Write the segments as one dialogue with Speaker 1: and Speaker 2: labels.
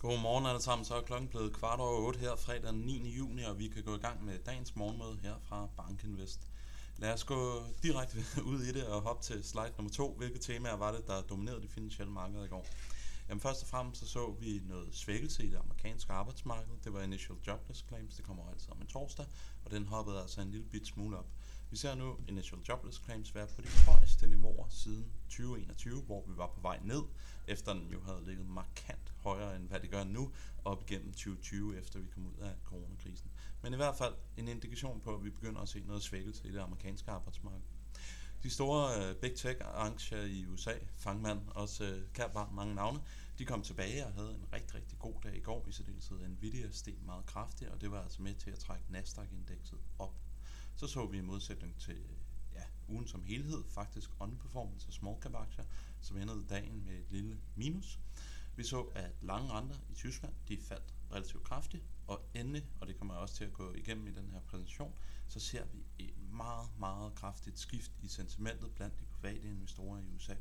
Speaker 1: Godmorgen alle sammen, så er klokken blevet kvart over 8 her fredag den 9. juni, og vi kan gå i gang med dagens morgenmøde her fra Bankinvest. Lad os gå direkte ud i det og hoppe til slide nummer to. Hvilke temaer var det, der dominerede de finansielle markeder i går? Jamen først og fremmest så, så vi noget svækkelse i det amerikanske arbejdsmarked. Det var initial jobless claims, det kommer altid om en torsdag, og den hoppede altså en lille bit smule op. Vi ser nu initial jobless claims være på de højeste niveauer siden 2021, hvor vi var på vej ned, efter den jo havde ligget markant højere end hvad det gør nu, op igennem 2020, efter vi kom ud af coronakrisen. Men i hvert fald en indikation på, at vi begynder at se noget svækkelse i det amerikanske arbejdsmarked. De store øh, big tech-aktier i USA, Fangman, også øh, uh, kært barn, mange navne, de kom tilbage og havde en rigtig, rigtig god dag i går. I særdeleshed Nvidia steg meget kraftigt, og det var altså med til at trække Nasdaq-indekset op. Så så vi i modsætning til ja, ugen som helhed faktisk underperformance af small cap aktier, som endte dagen med et lille minus. Vi så, at lange renter i Tyskland, de faldt relativt kraftigt, og endelig, og det kommer jeg også til at gå igennem i den her præsentation, så ser vi et meget, meget kraftigt skift i sentimentet blandt de private investorer i USA.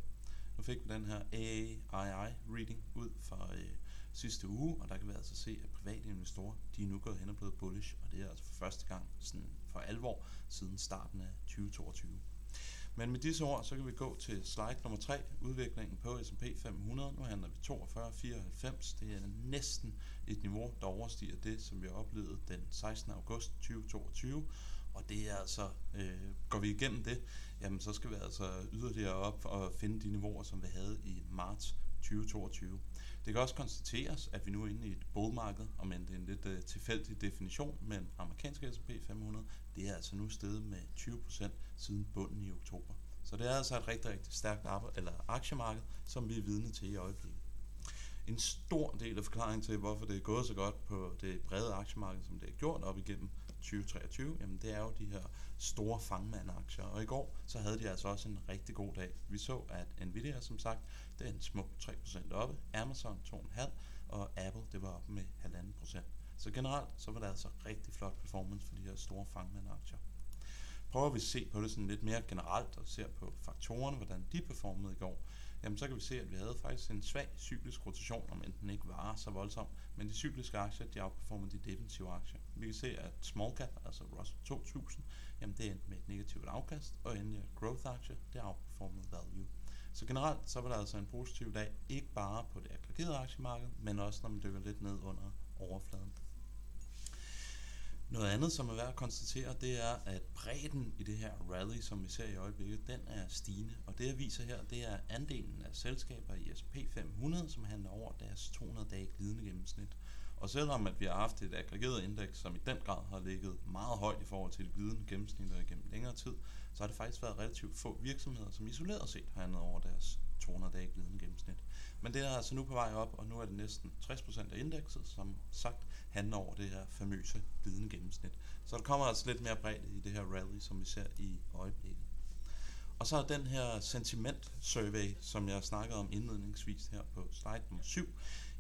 Speaker 1: Nu fik vi den her AAII-reading ud fra øh, sidste uge, og der kan vi altså se, at private investorer, de er nu gået hen og blevet bullish, og det er altså for første gang sådan for alvor siden starten af 2022. Men med disse ord, så kan vi gå til slide nummer 3, udviklingen på S&P 500. Nu handler vi 42,94. Det er næsten et niveau, der overstiger det, som vi oplevede den 16. august 2022. Og det er altså, øh, går vi igennem det, jamen så skal vi altså yderligere op og finde de niveauer, som vi havde i marts 2022. Det kan også konstateres, at vi nu er inde i et bullmarked, og men det er en lidt uh, tilfældig definition, men amerikanske S&P 500, det er altså nu steget med 20% siden bunden i oktober. Så det er altså et rigtig, rigtig stærkt arbejde, eller aktiemarked, som vi er vidne til i øjeblikket. En stor del af forklaringen til, hvorfor det er gået så godt på det brede aktiemarked, som det er gjort op igennem 2023, jamen det er jo de her store fangmandaktier. Og i går, så havde de altså også en rigtig god dag. Vi så, at Nvidia, som sagt, den smuk 3% oppe, Amazon 2,5%, og Apple, det var oppe med 1,5%. Så generelt, så var det altså rigtig flot performance for de her store fangmandaktier. Prøver vi at se på det sådan lidt mere generelt, og ser på faktorerne, hvordan de performede i går, jamen så kan vi se, at vi havde faktisk en svag cyklisk rotation, om enten ikke var så voldsom, men de cykliske aktier, de outperformer de defensive aktier. Vi kan se, at small cap, altså Russell 2000, jamen det endte med et negativt afkast, og endelig growth aktier, det outperformer value. Så generelt så var der altså en positiv dag, ikke bare på det aggregerede aktiemarked, men også når man dykker lidt ned under overfladen. Noget andet, som er værd at konstatere, det er, at bredden i det her rally, som vi ser i øjeblikket, den er stigende. Og det jeg viser her, det er andelen af selskaber i S&P 500, som handler over deres 200 dage glidende gennemsnit. Og selvom at vi har haft et aggregeret indeks, som i den grad har ligget meget højt i forhold til glidende gennemsnit og igennem længere tid, så har det faktisk været relativt få virksomheder, som isoleret set har handlet over deres 200 dage glidende gennemsnit. Men det er altså nu på vej op, og nu er det næsten 60% af indekset, som sagt handler over det her famøse glidende gennemsnit. Så der kommer altså lidt mere bredt i det her rally, som vi ser i øjeblikket. Og så er den her sentiment survey, som jeg snakkede om indledningsvis her på slide nummer 7,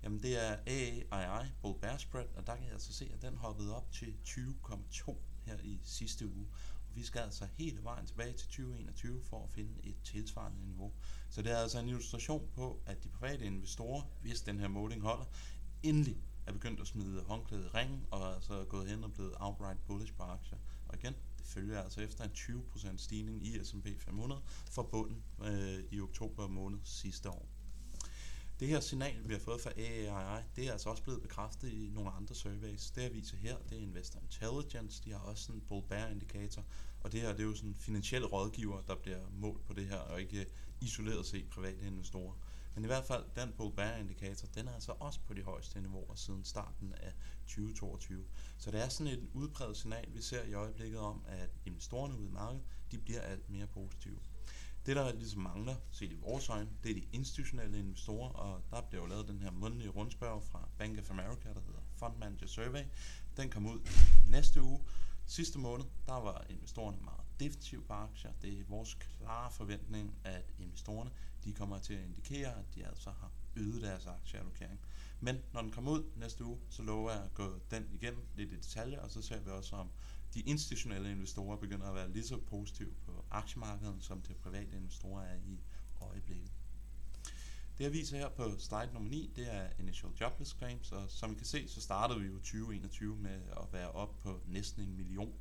Speaker 1: jamen det er AAII Bull Bear Spread, og der kan jeg altså se, at den hoppede op til 20,2 her i sidste uge. Vi skal altså hele vejen tilbage til 2021 for at finde et tilsvarende niveau. Så det er altså en illustration på, at de private investorer, hvis den her måling holder, endelig er begyndt at smide håndklædet i ringen, og er altså gået hen og blevet outright bullish på aktier. Og igen, det følger altså efter en 20% stigning i S&P 500 fra bunden øh, i oktober måned sidste år. Det her signal, vi har fået fra AAII, det er altså også blevet bekræftet i nogle andre surveys. Det jeg viser her, det er Investor Intelligence, de har også en bull bear indikator, og det her det er jo sådan finansielle rådgiver, der bliver målt på det her, og ikke øh, isoleret set private investorer. Men i hvert fald, den bull bear indikator, den er altså også på de højeste niveauer siden starten af 2022. Så det er sådan et udbredt signal, vi ser i øjeblikket om, at investorerne ude i markedet, de bliver alt mere positive. Det, der ligesom mangler, set i vores øjne, det er de institutionelle investorer, og der blev jo lavet den her mundlige rundspørg fra Bank of America, der hedder Fund Manager Survey. Den kom ud næste uge. Sidste måned, der var investorerne meget defensive på aktier. Det er vores klare forventning, at investorerne de kommer til at indikere, at de altså har øget deres aktieallokering. Men når den kommer ud næste uge, så lover jeg at gå den igennem lidt i detalje, og så ser vi også om de institutionelle investorer begynder at være lige så positive på aktiemarkedet, som det private investorer er i øjeblikket. Det jeg viser her på slide nummer 9, det er Initial Jobless Claims, og som I kan se, så startede vi jo 2021 med at være op på næsten en million.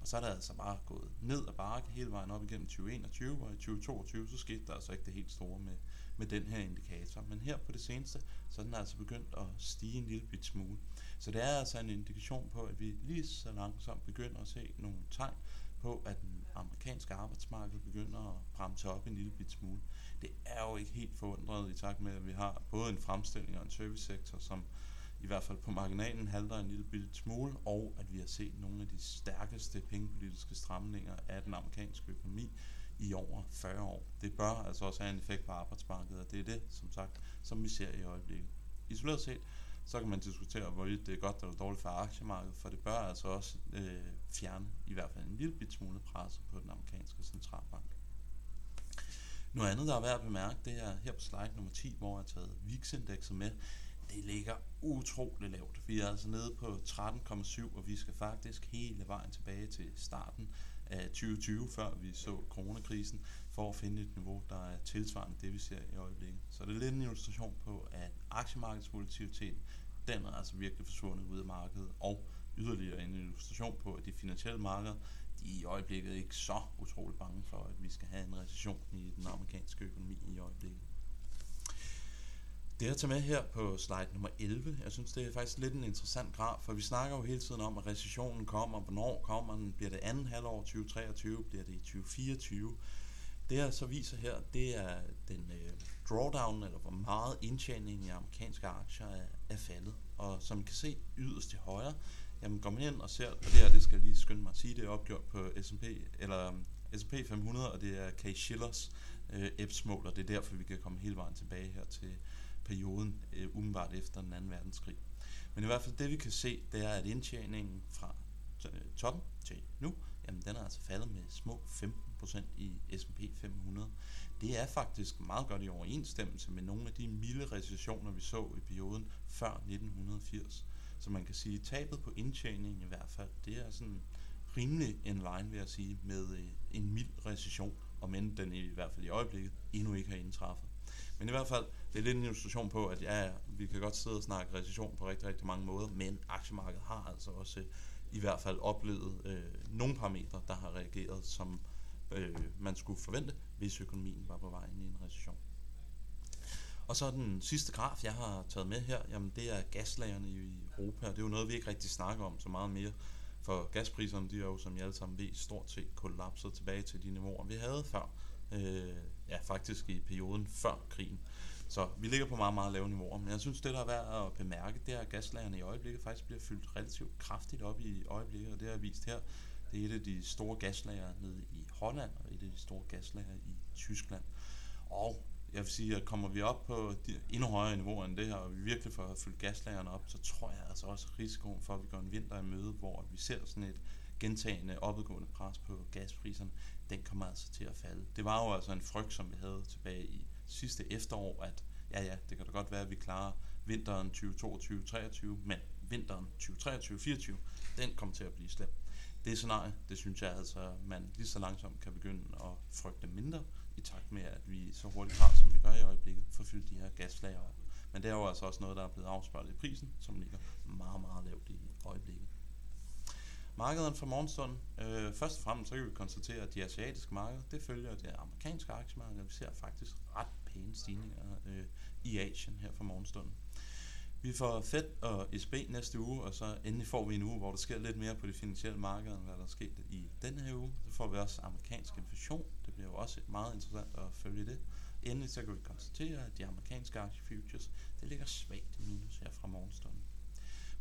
Speaker 1: Og så er det altså bare gået ned ad bakke hele vejen op igennem 2021, og i 2022 så skete der altså ikke det helt store med, med den her indikator. Men her på det seneste, så er den altså begyndt at stige en lille bit smule. Så det er altså en indikation på, at vi lige så langsomt begynder at se nogle tegn på, at den amerikanske arbejdsmarked begynder at bremse op en lille bit smule. Det er jo ikke helt forundret i takt med, at vi har både en fremstilling og en servicesektor, som i hvert fald på marginalen halter en lille bit smule, og at vi har set nogle af de stærkeste pengepolitiske stramninger af den amerikanske økonomi i over 40 år. Det bør altså også have en effekt på arbejdsmarkedet, og det er det, som sagt, som vi ser i øjeblikket. Isoleret set, så kan man diskutere, hvorvidt det er godt eller dårligt for aktiemarkedet, for det bør altså også øh, fjerne i hvert fald en lille bit smule pres på den amerikanske centralbank. Noget andet, der er værd at bemærke, det er her på slide nummer 10, hvor jeg har taget VIX-indekset med. Det ligger utrolig lavt. Vi er altså nede på 13,7, og vi skal faktisk hele vejen tilbage til starten af 2020, før vi så coronakrisen, for at finde et niveau, der er tilsvarende det, vi ser i øjeblikket. Så det er lidt en illustration på, at aktiemarkedsvolatiliteten, den er altså virkelig forsvundet ud af markedet, og yderligere en illustration på, at de finansielle markeder, de er i øjeblikket ikke så utroligt bange for, at vi skal have en recession i den amerikanske økonomi i øjeblikket. Det jeg tager med her på slide nummer 11, jeg synes det er faktisk lidt en interessant graf, for vi snakker jo hele tiden om, at recessionen kommer, hvornår kommer den, bliver det anden halvår 2023, bliver det i 2024. Det jeg så viser her, det er den øh, drawdown, eller hvor meget indtjening i amerikanske aktier er, er faldet. Og som I kan se yderst til højre, jamen går man ind og ser, og det her, det skal jeg lige skynde mig at sige, det er opgjort på S&P, eller øhm, S&P 500, og det er Kay Schillers øh, EPS-mål, og det er derfor, vi kan komme hele vejen tilbage her til perioden øh, umiddelbart efter den anden verdenskrig. Men i hvert fald det vi kan se, det er, at indtjeningen fra øh, toppen til nu, jamen den er altså faldet med små 15% i S&P 500. Det er faktisk meget godt i overensstemmelse med nogle af de milde recessioner, vi så i perioden før 1980. Så man kan sige, at tabet på indtjeningen i hvert fald, det er sådan rimelig en line, vil jeg sige, med øh, en mild recession, om end den i hvert fald i øjeblikket endnu ikke har indtræffet. Men i hvert fald, det er lidt en illustration på, at ja, vi kan godt sidde og snakke recession på rigtig, rigtig mange måder, men aktiemarkedet har altså også øh, i hvert fald oplevet øh, nogle parametre, der har reageret, som øh, man skulle forvente, hvis økonomien var på vej ind i en recession. Og så den sidste graf, jeg har taget med her, jamen det er gaslagerne i Europa, det er jo noget, vi ikke rigtig snakker om så meget mere. For gaspriserne, de er jo, som I alle sammen ved, stort set kollapset tilbage til de niveauer, vi havde før. Øh, ja, faktisk i perioden før krigen. Så vi ligger på meget, meget lave niveauer. Men jeg synes, det der er værd at bemærke, det er, at gaslagerne i øjeblikket faktisk bliver fyldt relativt kraftigt op i øjeblikket, og det har vist her. Det er et af de store gaslager nede i Holland, og et af de store gaslager i Tyskland. Og jeg vil sige, at kommer vi op på de endnu højere niveauer end det her, og vi virkelig får fyldt gaslagerne op, så tror jeg altså også risikoen for, at vi går en vinter i møde, hvor vi ser sådan et gentagende opadgående pres på gaspriserne, den kommer altså til at falde. Det var jo altså en frygt, som vi havde tilbage i sidste efterår, at ja ja, det kan da godt være, at vi klarer vinteren 2022-2023, men vinteren 2023-2024, den kommer til at blive slem. Det scenarie, det synes jeg altså, man lige så langsomt kan begynde at frygte mindre, i takt med, at vi så hurtigt har, som vi gør i øjeblikket, får fyldt de her gaslager op. Men det er jo altså også noget, der er blevet afspejlet i prisen, som ligger meget, meget lavt i øjeblikket. Markederne for morgenstunden. Øh, først og fremmest så kan vi konstatere, at de asiatiske markeder, det følger det amerikanske aktiemarked. Vi ser faktisk ret pæne stigninger øh, i Asien her for morgenstunden. Vi får Fed og ECB næste uge, og så endelig får vi en uge, hvor der sker lidt mere på de finansielle markeder, end hvad der er sket i denne her uge. Så får vi også amerikansk inflation. Det bliver jo også meget interessant at følge det. Endelig så kan vi konstatere, at de amerikanske aktiefutures, det ligger svagt i minus her fra morgenstunden.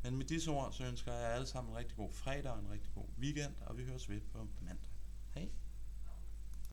Speaker 1: Men med disse ord, så ønsker jeg jer alle sammen en rigtig god fredag og en rigtig god weekend, og vi høres ved på mandag. Hej!